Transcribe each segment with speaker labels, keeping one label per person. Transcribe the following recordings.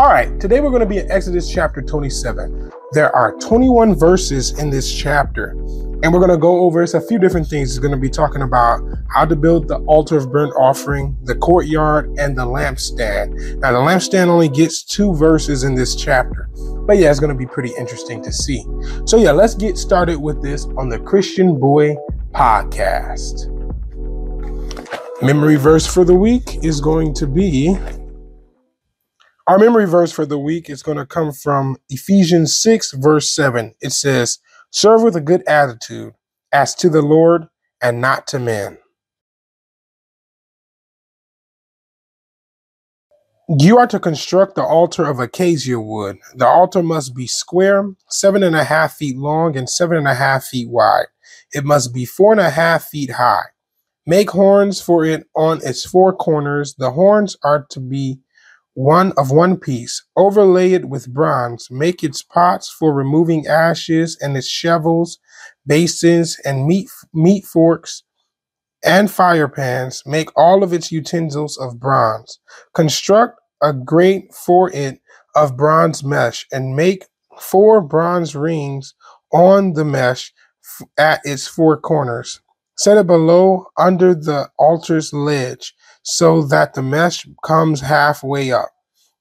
Speaker 1: All right, today we're going to be in Exodus chapter 27. There are 21 verses in this chapter, and we're going to go over it's a few different things. It's going to be talking about how to build the altar of burnt offering, the courtyard, and the lampstand. Now, the lampstand only gets two verses in this chapter, but yeah, it's going to be pretty interesting to see. So, yeah, let's get started with this on the Christian Boy podcast. Memory verse for the week is going to be our memory verse for the week is going to come from Ephesians 6, verse 7. It says, Serve with a good attitude as to the Lord and not to men. You are to construct the altar of acacia wood. The altar must be square, seven and a half feet long, and seven and a half feet wide. It must be four and a half feet high. Make horns for it on its four corners. The horns are to be one of one piece, overlay it with bronze, make its pots for removing ashes, and its shovels, basins, and meat meat forks and fire pans, make all of its utensils of bronze. Construct a grate for it of bronze mesh, and make four bronze rings on the mesh at its four corners. Set it below under the altar's ledge so that the mesh comes halfway up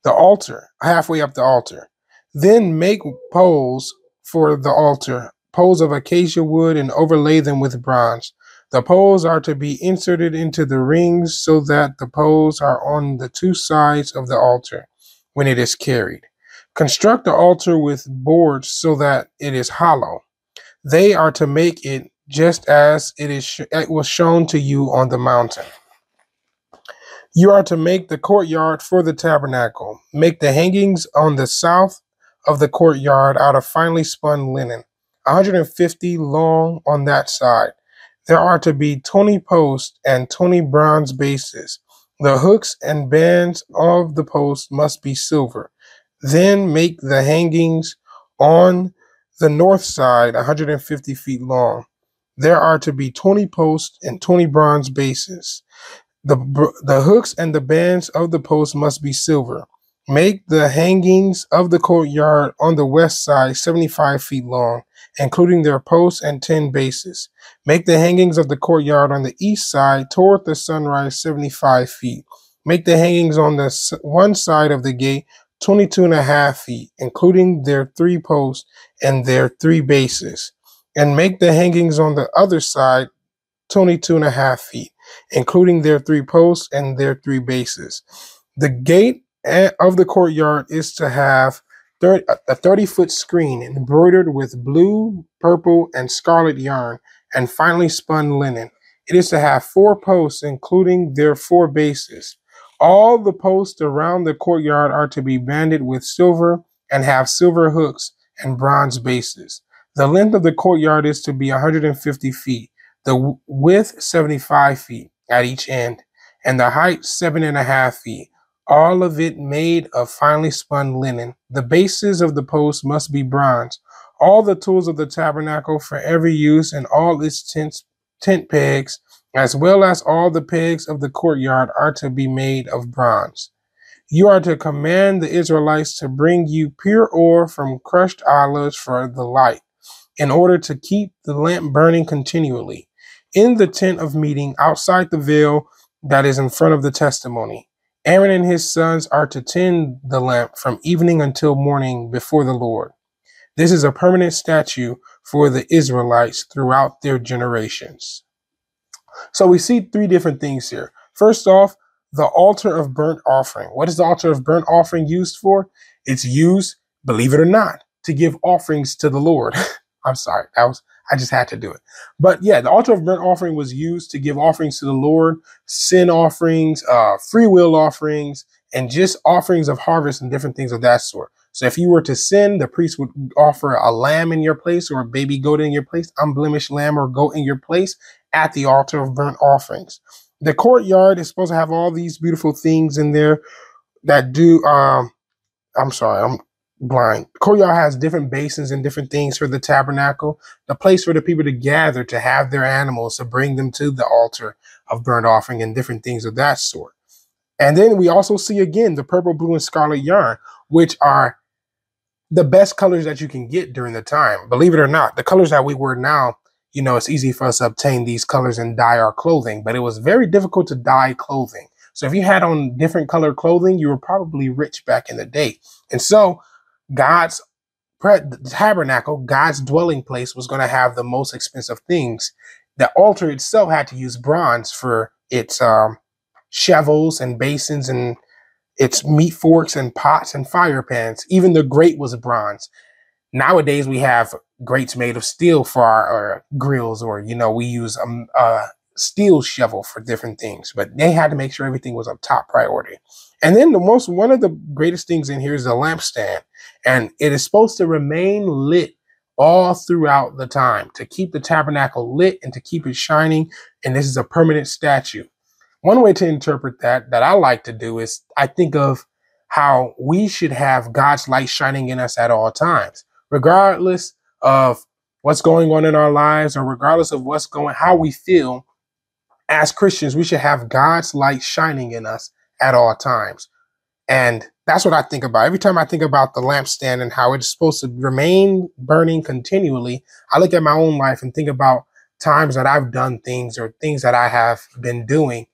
Speaker 1: the altar, halfway up the altar. Then make poles for the altar, poles of acacia wood, and overlay them with bronze. The poles are to be inserted into the rings so that the poles are on the two sides of the altar when it is carried. Construct the altar with boards so that it is hollow. They are to make it just as it is sh- it was shown to you on the mountain. You are to make the courtyard for the tabernacle. Make the hangings on the south of the courtyard out of finely spun linen, 150 long on that side. There are to be 20 posts and 20 bronze bases. The hooks and bands of the posts must be silver. Then make the hangings on the north side 150 feet long. There are to be 20 posts and 20 bronze bases. The, the hooks and the bands of the posts must be silver. Make the hangings of the courtyard on the west side 75 feet long, including their posts and 10 bases. Make the hangings of the courtyard on the east side toward the sunrise 75 feet. Make the hangings on the one side of the gate 22 and a half feet, including their three posts and their three bases. And make the hangings on the other side 22 and a half feet including their three posts and their three bases. The gate of the courtyard is to have 30, a 30 foot screen embroidered with blue, purple, and scarlet yarn and finely spun linen. It is to have four posts, including their four bases. All the posts around the courtyard are to be banded with silver and have silver hooks and bronze bases. The length of the courtyard is to be 150 feet the width 75 feet at each end, and the height seven and a half feet, all of it made of finely spun linen. The bases of the posts must be bronze. All the tools of the tabernacle for every use and all its tents, tent pegs, as well as all the pegs of the courtyard, are to be made of bronze. You are to command the Israelites to bring you pure ore from crushed olives for the light, in order to keep the lamp burning continually in the tent of meeting outside the veil that is in front of the testimony. Aaron and his sons are to tend the lamp from evening until morning before the Lord. This is a permanent statue for the Israelites throughout their generations. So we see three different things here. First off, the altar of burnt offering. What is the altar of burnt offering used for? It's used, believe it or not, to give offerings to the Lord. I'm sorry, that was I just had to do it. But yeah, the altar of burnt offering was used to give offerings to the Lord, sin offerings, uh, free will offerings, and just offerings of harvest and different things of that sort. So if you were to sin, the priest would offer a lamb in your place or a baby goat in your place, unblemished lamb or goat in your place at the altar of burnt offerings. The courtyard is supposed to have all these beautiful things in there that do um I'm sorry, I'm blind. Courtyard has different basins and different things for the tabernacle, the place for the people to gather to have their animals to bring them to the altar of burnt offering and different things of that sort. And then we also see again the purple, blue, and scarlet yarn, which are the best colors that you can get during the time. Believe it or not, the colors that we wear now, you know, it's easy for us to obtain these colors and dye our clothing, but it was very difficult to dye clothing. So if you had on different colored clothing, you were probably rich back in the day. And so God's tabernacle, God's dwelling place, was going to have the most expensive things. The altar itself had to use bronze for its um, shovels and basins and its meat forks and pots and fire pans. Even the grate was bronze. Nowadays, we have grates made of steel for our, our grills, or you know, we use um, a steel shovel for different things. But they had to make sure everything was a top priority. And then the most one of the greatest things in here is the lampstand, and it is supposed to remain lit all throughout the time to keep the tabernacle lit and to keep it shining. And this is a permanent statue. One way to interpret that, that I like to do is I think of how we should have God's light shining in us at all times, regardless of what's going on in our lives or regardless of what's going, how we feel as Christians, we should have God's light shining in us at all times. And that's what I think about. Every time I think about the lampstand and how it's supposed to remain burning continually, I look at my own life and think about times that I've done things or things that I have been doing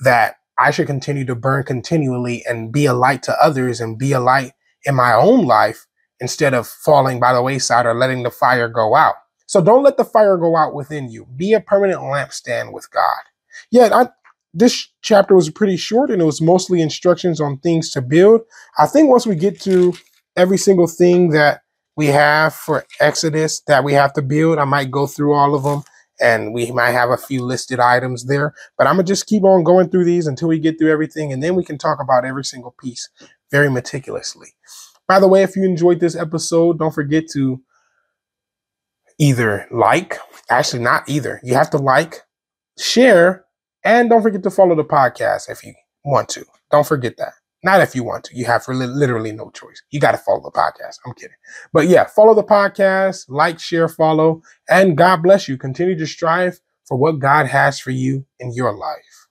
Speaker 1: that I should continue to burn continually and be a light to others and be a light in my own life instead of falling by the wayside or letting the fire go out. So don't let the fire go out within you. Be a permanent lampstand with God. Yeah, I, this chapter was pretty short and it was mostly instructions on things to build. I think once we get to every single thing that we have for Exodus that we have to build, I might go through all of them and we might have a few listed items there. But I'm gonna just keep on going through these until we get through everything, and then we can talk about every single piece very meticulously. By the way, if you enjoyed this episode, don't forget to either like, actually not either. You have to like, share, and don't forget to follow the podcast if you want to. Don't forget that. Not if you want to. You have literally no choice. You got to follow the podcast. I'm kidding. But yeah, follow the podcast, like, share, follow, and God bless you. Continue to strive for what God has for you in your life.